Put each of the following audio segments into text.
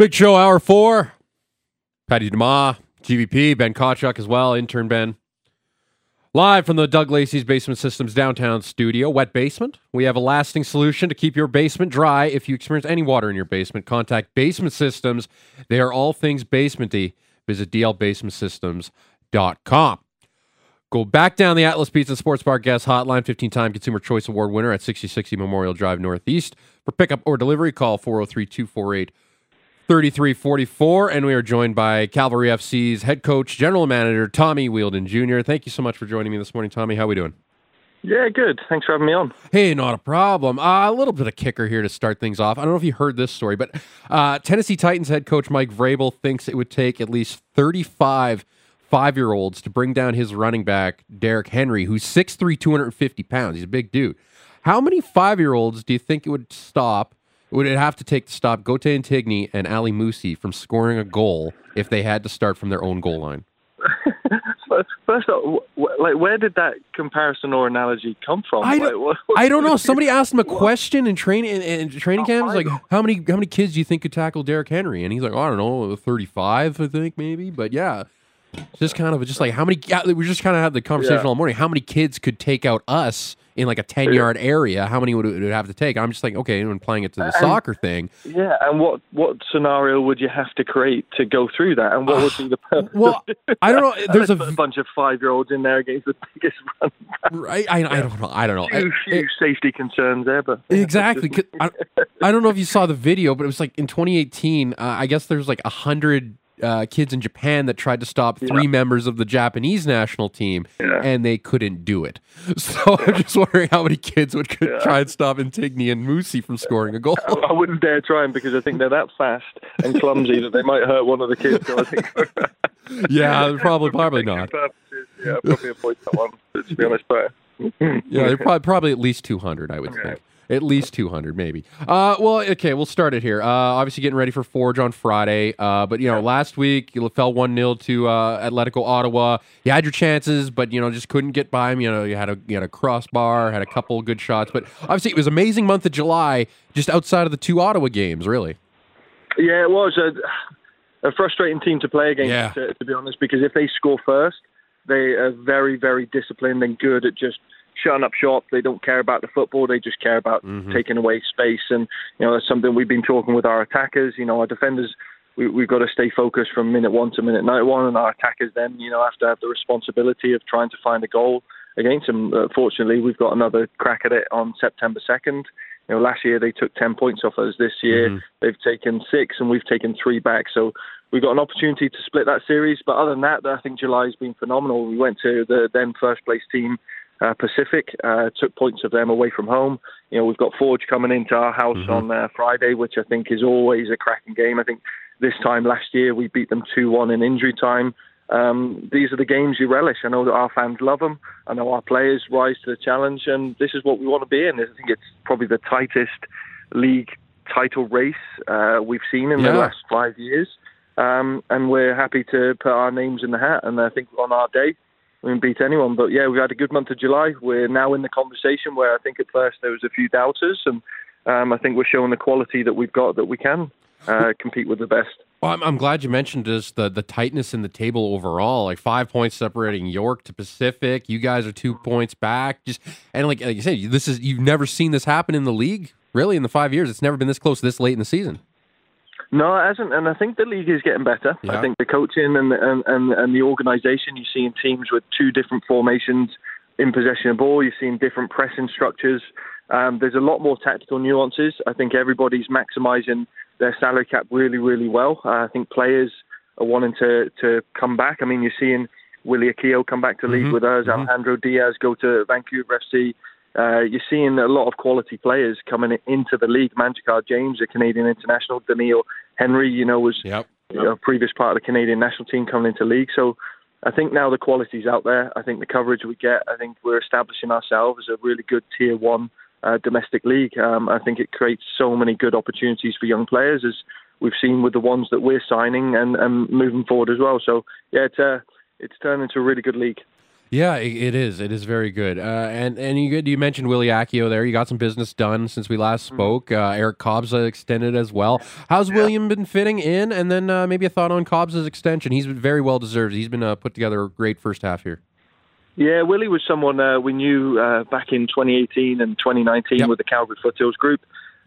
Big show, hour four. Patty Dumas, GVP, Ben Kotchuk as well, intern Ben. Live from the Doug Lacey's Basement Systems downtown studio, wet basement. We have a lasting solution to keep your basement dry. If you experience any water in your basement, contact Basement Systems. They are all things basementy. Visit dlbasementsystems.com. Go back down the Atlas Pizza Sports Bar Guest Hotline, 15 time Consumer Choice Award winner at 6060 Memorial Drive Northeast. For pickup or delivery, call 403 248 3344. And we are joined by Cavalry FC's head coach, general manager, Tommy Wheeldon Jr. Thank you so much for joining me this morning, Tommy. How are we doing? Yeah, good. Thanks for having me on. Hey, not a problem. Uh, a little bit of kicker here to start things off. I don't know if you heard this story, but uh, Tennessee Titans head coach Mike Vrabel thinks it would take at least 35 five year olds to bring down his running back, Derrick Henry, who's 6'3, 250 pounds. He's a big dude. How many five year olds do you think it would stop? Would it have to take to stop Goteh Ntignee and Ali Musse from scoring a goal if they had to start from their own goal line? First of all, like where did that comparison or analogy come from? I don't, like, I don't know. Somebody asked him a question in training in, in training camp. Like, how many how many kids do you think could tackle Derrick Henry? And he's like, oh, I don't know, thirty five, I think maybe. But yeah, just kind of just like how many? We just kind of had the conversation yeah. all morning. How many kids could take out us in like a 10 yard area, how many would it, would it have to take? I'm just like, okay, and applying it to the and, soccer thing. Yeah, and what what scenario would you have to create to go through that? And what would be the purpose? Well, I don't know. There's a, a bunch of five year olds in there against the biggest run. Right? I, I, don't know. I don't know. Few, few it, safety concerns there, but exactly. I, I don't know if you saw the video, but it was like in 2018. Uh, I guess there's like a hundred uh, kids in Japan that tried to stop three yeah. members of the Japanese national team, yeah. and they couldn't do it. So I'm just wondering how many kids would try and stop Ntignee and Musse from scoring a goal. I, I, wouldn't dare try them because I think they're that fast and clumsy that they might hurt one of the kids. So I think. yeah, probably, probably not. Purposes, yeah, probably avoid that one. To be honest, but yeah, they're probably, probably at least 200, I would think. At least 200, maybe. Uh, well, okay, we'll start it here. Uh, obviously, getting ready for Forge on Friday. Uh, but, you know, last week you fell 1 0 to uh, Atletico Ottawa. You had your chances, but, you know, just couldn't get by them. You know, you had a, you had a crossbar, had a couple good shots. But obviously, it was amazing month of July just outside of the two Ottawa games, really. Yeah, it was a, a frustrating team to play against, yeah. to, to be honest, because if they score first, they are very, very disciplined and good at just – shutting up shop. They don't care about the football. They just care about mm-hmm. taking away space. And you know, that's something we've been talking with our attackers. You know, our defenders. We, we've got to stay focused from minute one to minute ninety one, and our attackers then, you know, have to have the responsibility of trying to find a goal against them. Uh, fortunately, we've got another crack at it on September second. You know, last year they took ten points off us. This year mm-hmm. they've taken six, and we've taken three back. So we've got an opportunity to split that series. But other than that, I think July's been phenomenal. We went to the then first place team uh, Pacific. Uh, took points of them away from home. You know, we've got Forge coming into our house mm-hmm. on uh, Friday, which I think is always a cracking game. I think this time last year we beat them 2 1 in injury time. Um, these are the games you relish. I know that our fans love them. I know our players rise to the challenge, and this is what we want to be in. I think it's probably the tightest league title race uh, we've seen in yeah. the last five years. Um, and we're happy to put our names in the hat. And I think on our day, we didn't beat anyone. But yeah, we had a good month of July. We're now in the conversation where I think at first there was a few doubters, and um, I think we're showing the quality that we've got that we can uh, compete with the best. Well, I'm, I'm, glad you mentioned this the the tightness in the table overall. Like five points separating York to Pacific. You guys are two points back. Just and like, like you said, this is you've never seen this happen in the league. Really, in the five years, it's never been this close this late in the season. No, it hasn't, and I think the league is getting better. Yeah. I think the coaching and and and, and the organisation. You're seeing teams with two different formations in possession of ball. You're seeing different pressing structures. Um, there's a lot more tactical nuances. I think everybody's maximising their salary cap really, really well. Uh, I think players are wanting to to come back. I mean, you're seeing Willie Akio come back to league mm-hmm. with us. Mm-hmm. Alejandro Diaz go to Vancouver FC. Uh, you're seeing a lot of quality players coming into the league. Manjrekar James, a Canadian international. Doneil Henry, you know, was yep. you know, previous part of the Canadian national team coming into league. So I think now the quality's out there. I think the coverage we get, I think we're establishing ourselves as a really good tier one uh, domestic league. Um, I think it creates so many good opportunities for young players, as we've seen with the ones that we're signing and, and moving forward as well. So yeah, it's uh, it's turned into a really good league. Yeah, it is. It is very good. Uh, and and you you mentioned Willie Akio there. You got some business done since we last mm-hmm. spoke. Uh, Eryk Kobza extended as well. How's yeah. William been fitting in? And then uh, maybe a thought on Kobza's extension. He's been very well deserved. He's been uh, put together a great first half here. Yeah, Willie was someone uh, we knew uh, back in 2018 and 2019 yep. with the Calgary Foothills group.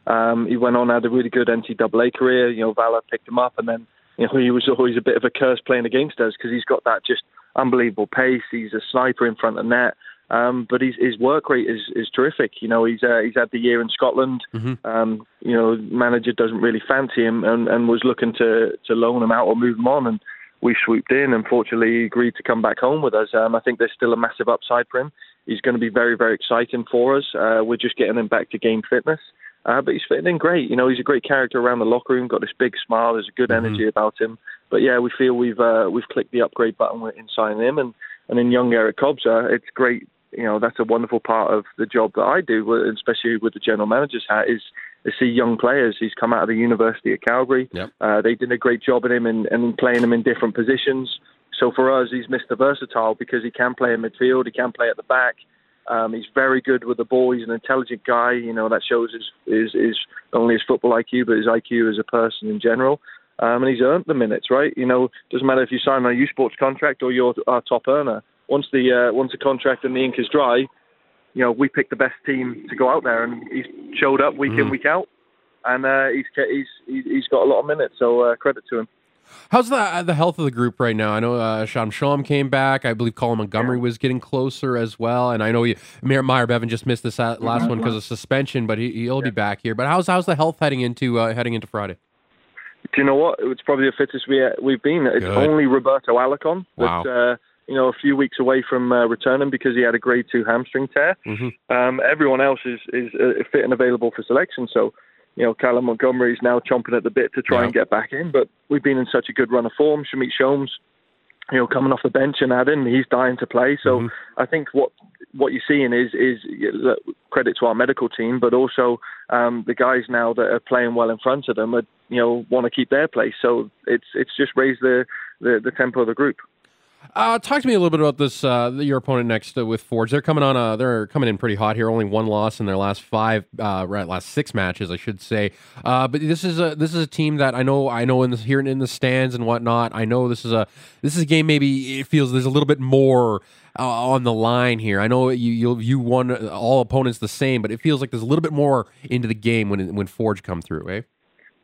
Um, he went on had a really good NCAA career. You know, Valour picked him up, and then you know he was always a bit of a curse playing against us because he's got that just unbelievable pace. He's a sniper in front of net. Um, but his, his work rate is, is terrific. You know, he's uh, he's had the year in Scotland. Mm-hmm. Um, you know, manager doesn't really fancy him and, and was looking to to loan him out or move him on. And we swooped in. Unfortunately, he agreed to come back home with us. Um, I think there's still a massive upside for him. He's going to be very, very exciting for us. Uh, we're just getting him back to game fitness. Uh, but he's fitting in great. You know, he's a great character around the locker room. Got this big smile. There's a good mm-hmm. energy about him. But yeah, we feel we've uh, we've clicked the upgrade button in signing him, and and in young Eryk Kobza, uh, it's great. You know, that's a wonderful part of the job that I do, especially with the general manager's hat, is to see young players. He's come out of the University of Calgary. Yep. Uh, they did a great job in him and, and playing him in different positions. So for us, he's Mr. Versatile because he can play in midfield, he can play at the back. Um, he's very good with the ball. He's an intelligent guy. You know that shows his, his, his not only his football IQ but his IQ as a person in general. Um, and he's earned the minutes, right? You know, doesn't matter if you sign a U Sports contract or you're our top earner. Once the uh, once the contract and the ink is dry, you know, we picked the best team to go out there, and he's showed up week mm. in, week out, and uh, he's he's he's got a lot of minutes. So uh, credit to him. How's the uh, the health of the group right now? I know uh, Sham Sham came back. I believe Callum Montgomery was getting closer as well, and I know you, Mayor Myer Bevan just missed this last mm-hmm. one because of suspension, but he, will yeah. be back here. But how's how's the health heading into uh, heading into Friday? Do you know what? It's probably the fittest we we've been. It's Good. only Roberto Alarcón wow. Uh, you know, a few weeks away from uh, returning because he had a grade two hamstring tear. Mm-hmm. Um, everyone else is is uh, fit and available for selection. So, you know, Callum Montgomery is now chomping at the bit to try yeah. and get back in. But we've been in such a good run of form. Shamit Shomes, you know, coming off the bench and adding, he's dying to play. So mm-hmm. I think what what you're seeing is is credit to our medical team, but also um, the guys now that are playing well in front of them, are, you know, want to keep their place. So it's it's just raised the, the, the tempo of the group. Uh, talk to me a little bit about this. Uh, your opponent next uh, with Forge. They're coming on. A, they're coming in pretty hot here. Only one loss in their last five, uh, right, last six matches, I should say. Uh, but this is a this is a team that I know. I know in the, here in the stands and whatnot. I know this is a this is a game. Maybe it feels there's a little bit more uh, on the line here. I know you you you won all opponents the same, but it feels like there's a little bit more into the game when when Forge come through, eh?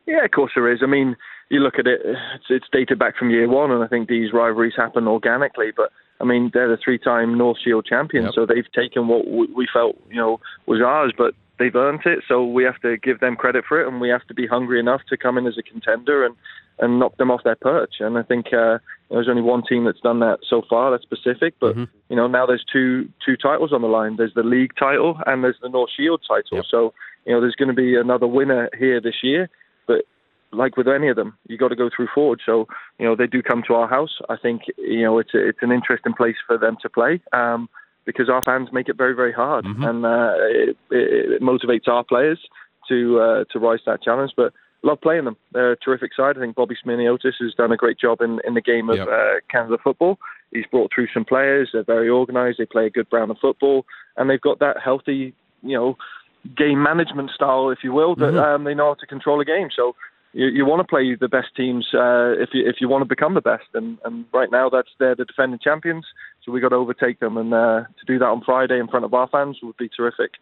Yeah, of course there is. I mean, you look at it, it's, it's dated back from year one, and I think these rivalries happen organically. But I mean, they're the three-time North Shield champions, yep. so they've taken what we felt, you know, was ours, but they've earned it. So we have to give them credit for it, and we have to be hungry enough to come in as a contender and and knock them off their perch. And I think uh, there's only one team that's done that so far. That's Pacific, but mm-hmm. you know now there's two two titles on the line. There's the league title and there's the North Shield title. Yep. So you know there's going to be another winner here this year. But like with any of them, you got to go through Forge. So you know they do come to our house. I think you know it's a, it's an interesting place for them to play um, because our fans make it very very hard, mm-hmm. and uh, it, it, motivates our players to uh, to rise to that challenge. But love playing them. They're a terrific side. I think Bobby Smirniotis has done a great job in, in the game of yep. uh, Canada football. He's brought through some players. They're very organised. They play a good brand of football, and they've got that healthy, you know, game management style, if you will, that mm-hmm. um, they know how to control a game. So you, you want to play the best teams uh, if you if you want to become the best. And, and right now, that's they're the defending champions. So we got to overtake them, and uh, to do that on Friday in front of our fans would be terrific.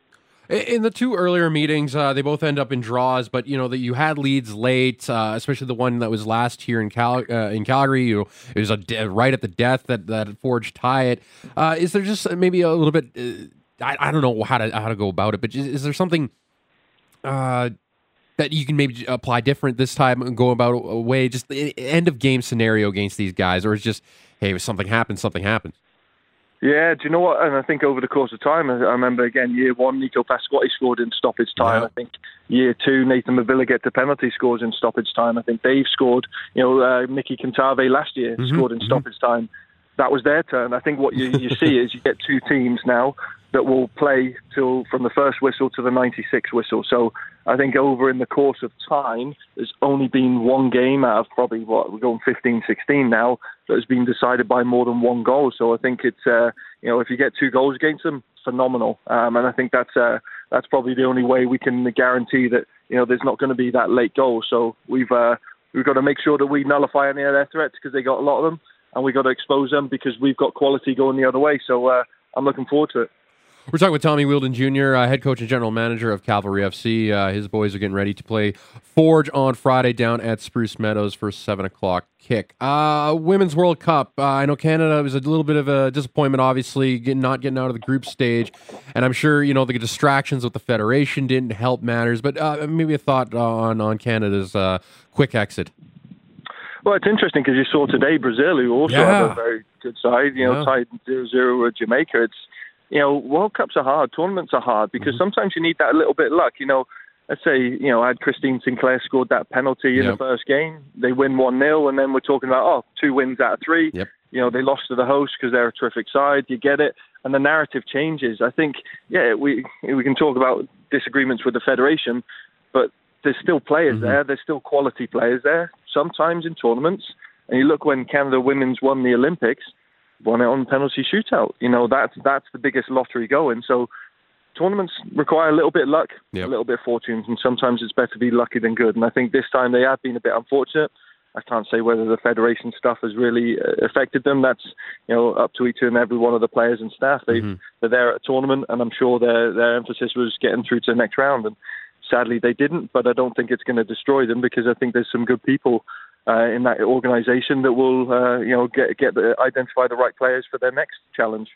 In the two earlier meetings, uh, they both end up in draws, but you know that you had leads late, uh, especially the one that was last here in Cal uh, in Calgary. You it was a de- right at the death that that forged tie it. Uh, is there just maybe a little bit? Uh, I, I don't know how to how to go about it, but is, is there something? That you can maybe apply different this time and go about a way, just end of game scenario against these guys, or it's just, hey, if something happens, something happens. Yeah, do you know what? And I think over the course of time, I remember again year one, Nico Pasquotti scored in stoppage time. I think year two, Nathan Mavila get the penalty scores in stoppage time. I think they've scored. You know, uh, Mickey Cantave last year mm-hmm, scored in mm-hmm. stoppage time. That was their turn. I think what you, you see is you get two teams now that will play till from the first whistle to the 96 whistle. So I think over in the course of time, there's only been one game out of probably what we're going 15, 16 now that has been decided by more than one goal. So I think it's uh, you know, if you get two goals against them, phenomenal. Um, and I think that's uh, that's probably the only way we can guarantee that you know there's not going to be that late goal. So we've uh, we've got to make sure that we nullify any of their threats because they got a lot of them, and we've got to expose them because we've got quality going the other way. So uh, I'm looking forward to it. We're talking with Tommy Wheeldon Jr., uh, head coach and general manager of Cavalry FC. Uh, his boys are getting ready to play Forge on Friday down at Spruce Meadows for seven o'clock kick. Uh, Women's World Cup. Uh, I know Canada was a little bit of a disappointment, obviously, getting, not getting out of the group stage, and I'm sure you know the distractions with the federation didn't help matters. But uh, maybe a thought on on Canada's uh, quick exit. Well, it's interesting because you saw today Brazil, who also yeah. have a very good side, you know, yeah. tied 0-0 with Jamaica. It's you know, World Cups are hard, tournaments are hard because mm-hmm. sometimes you need that little bit of luck. You know, let's say, you know, had Christine Sinclair scored that penalty in yep. the first game, they win 1 0, and then we're talking about, oh, two wins out of three. Yep. You know, they lost to the host because they're a terrific side. You get it. And the narrative changes. I think, yeah, we we can talk about disagreements with the federation, but there's still players mm-hmm. there. There's still quality players there. Sometimes in tournaments, and you look when Canada women's won the Olympics, won it on penalty shootout. You know, that's that's the biggest lottery going. So tournaments require a little bit of luck, yep. a little bit of fortune, and sometimes it's better to be lucky than good. And I think this time they have been a bit unfortunate. I can't say whether the federation stuff has really uh, affected them. That's you know up to each and every one of the players and staff. They mm-hmm. they're there at a tournament, and I'm sure their their emphasis was getting through to the next round. And sadly, they didn't. But I don't think it's going to destroy them because I think there's some good people uh, in that organisation that will, uh, you know, get get the, identify the right players for their next challenge.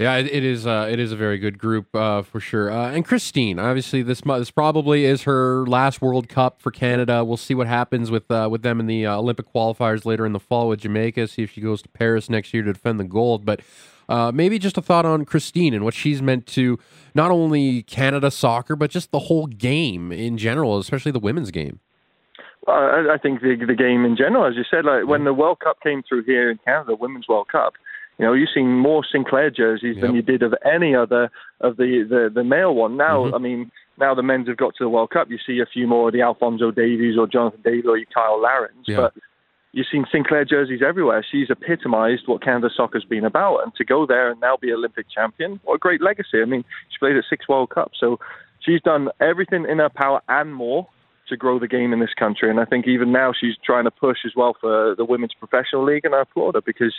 Yeah, it, it is. Uh, it is a very good group uh, for sure. Uh, and Christine, obviously, this this probably is her last World Cup for Canada. We'll see what happens with uh, with them in the Olympic qualifiers later in the fall with Jamaica. See if she goes to Paris next year to defend the gold. But maybe just a thought on Christine and what she's meant to not only Canada soccer, but just the whole game in general, especially the women's game. I, I think the, the game in general, as you said, like when the World Cup came through here in Canada, Women's World Cup, you know, you've seen more Sinclair jerseys yep. than you did of any other of the the, the male one. Now, mm-hmm. I mean, now the men's have got to the World Cup, you see a few more of the Alfonso Davies or Jonathan David or Kyle Larins, yeah. but you've seen Sinclair jerseys everywhere. She's epitomised what Canada soccer's been about, and to go there and now be Olympic champion, what a great legacy! I mean, she played at six World Cups, so she's done everything in her power and more to grow the game in this country. And I think even now she's trying to push as well for the Women's Professional League, and I applaud her because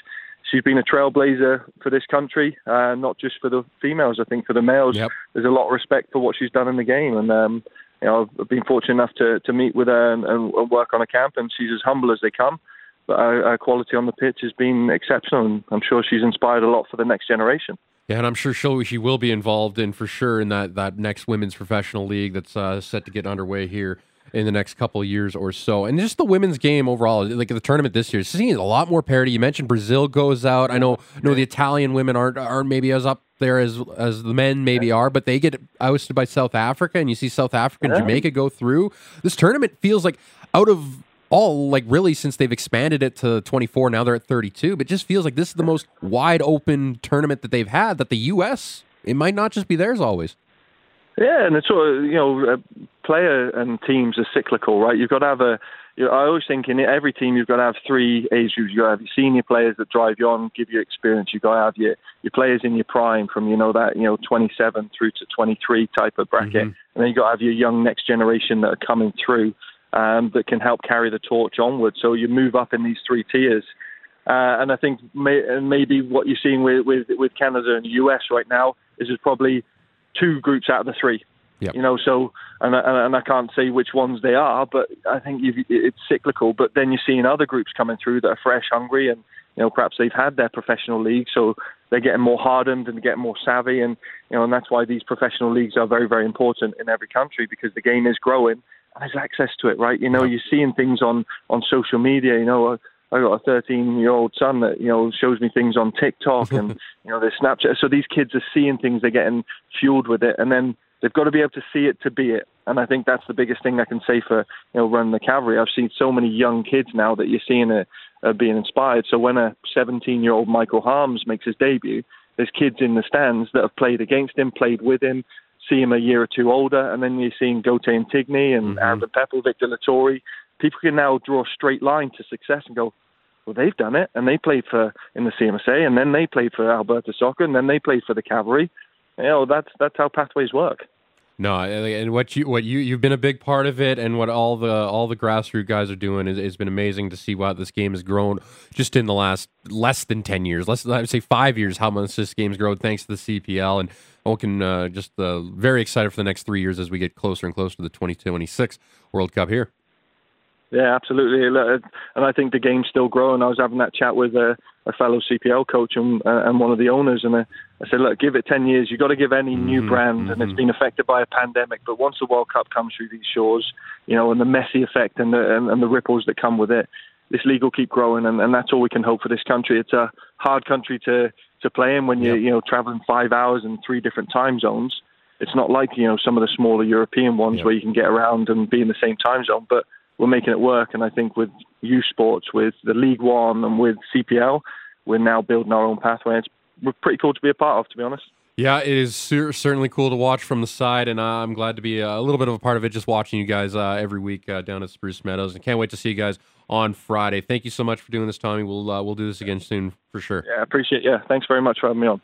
she's been a trailblazer for this country, uh, not just for the females. I think for the males, yep. there's a lot of respect for what she's done in the game, and um, you know I've been fortunate enough to to meet with her and, and work on a camp, and she's as humble as they come. But her, her quality on the pitch has been exceptional, and I'm sure she's inspired a lot for the next generation. Yeah, and I'm sure she'll, she will be involved in for sure in that, that next women's professional league that's uh, set to get underway here in the next couple of years or so. And just the women's game overall, like the tournament this year, seeing a lot more parity. You mentioned Brazil goes out. I know, know the Italian women aren't aren't maybe as up there as as the men maybe are, but they get ousted by South Africa, and you see South Africa and Jamaica go through. This tournament feels like out of all like really since they've expanded it to 24 now they're at 32 but just feels like this is the most wide open tournament that they've had that the us it might not just be theirs always yeah, and it's sort you know, uh, player and teams are cyclical, right? You've got to have a. You know, I always think in every team you've got to have three age groups. You have got to have your senior players that drive you on, give you experience. You've got to have your your players in your prime from you know that you know 27 through to 23 type of bracket, mm-hmm. and then you've got to have your young next generation that are coming through um, that can help carry the torch onward. So you move up in these three tiers. Uh, and I think may, maybe what you're seeing with, with, with Canada and the US right now is there's probably two groups out of the three. Yep. You know, so and and I can't say which ones they are, but I think it's cyclical. But then you're seeing other groups coming through that are fresh, hungry, and you know perhaps they've had their professional league, so they're getting more hardened and getting more savvy, and you know, and that's why these professional leagues are very, very important in every country because the game is growing and there's access to it, right? You know, you're seeing things on on social media. You know, uh, I got a 13 year old son that you know shows me things on TikTok and you know there's Snapchat. So these kids are seeing things, they're getting fueled with it, and then they've got to be able to see it to be it. And I think that's the biggest thing I can say for you know running the cavalry. I've seen so many young kids now that you're seeing it uh, being inspired. So when a 17 year old Michael Harms makes his debut, there's kids in the stands that have played against him, played with him, see him a year or two older, and then you're seeing Goteh Ntignee and mm-hmm. Aribim Pepple, Victor Loturi. People can now draw a straight line to success and go, Well, they've done it, and they played for in the CMSA, and then they played for Alberta Soccer, and then they played for the Cavalry. You know, that's that's how pathways work. No, and what you what you you've been a big part of it, and what all the all the grassroots guys are doing is has been amazing to see how this game has grown just in the last less than ten years. Let's I would say five years. How much this game's grown thanks to the CPL, and Oaken uh, just uh, very excited for the next three years as we get closer and closer to the 2026 World Cup here. Yeah, absolutely, and I think the game's still growing. I was having that chat with a, a fellow CPL coach and, uh, and one of the owners, and I, said, "Look, give it ten years. You've got to give any mm-hmm, new brand, mm-hmm. and it's mm-hmm. been affected by a pandemic. But once the World Cup comes through these shores, you know, and the Messi effect and the and, and the ripples that come with it, this league will keep growing, and, and that's all we can hope for this country. It's a hard country to to play in when you're yep. you know traveling five hours in three different time zones. It's not like you know some of the smaller European ones yep. where you can get around and be in the same time zone, but we're making it work. And I think with U Sports, with the League One, and with CPL, we're now building our own pathway. It's pretty cool to be a part of, to be honest. Yeah, it is certainly cool to watch from the side, and I'm glad to be a little bit of a part of it. Just watching you guys uh, every week uh, down at Spruce Meadows, and can't wait to see you guys on Friday. Thank you so much for doing this, Tommy. We'll uh, we'll do this again soon for sure. Yeah, I appreciate. it. Yeah, thanks very much for having me on.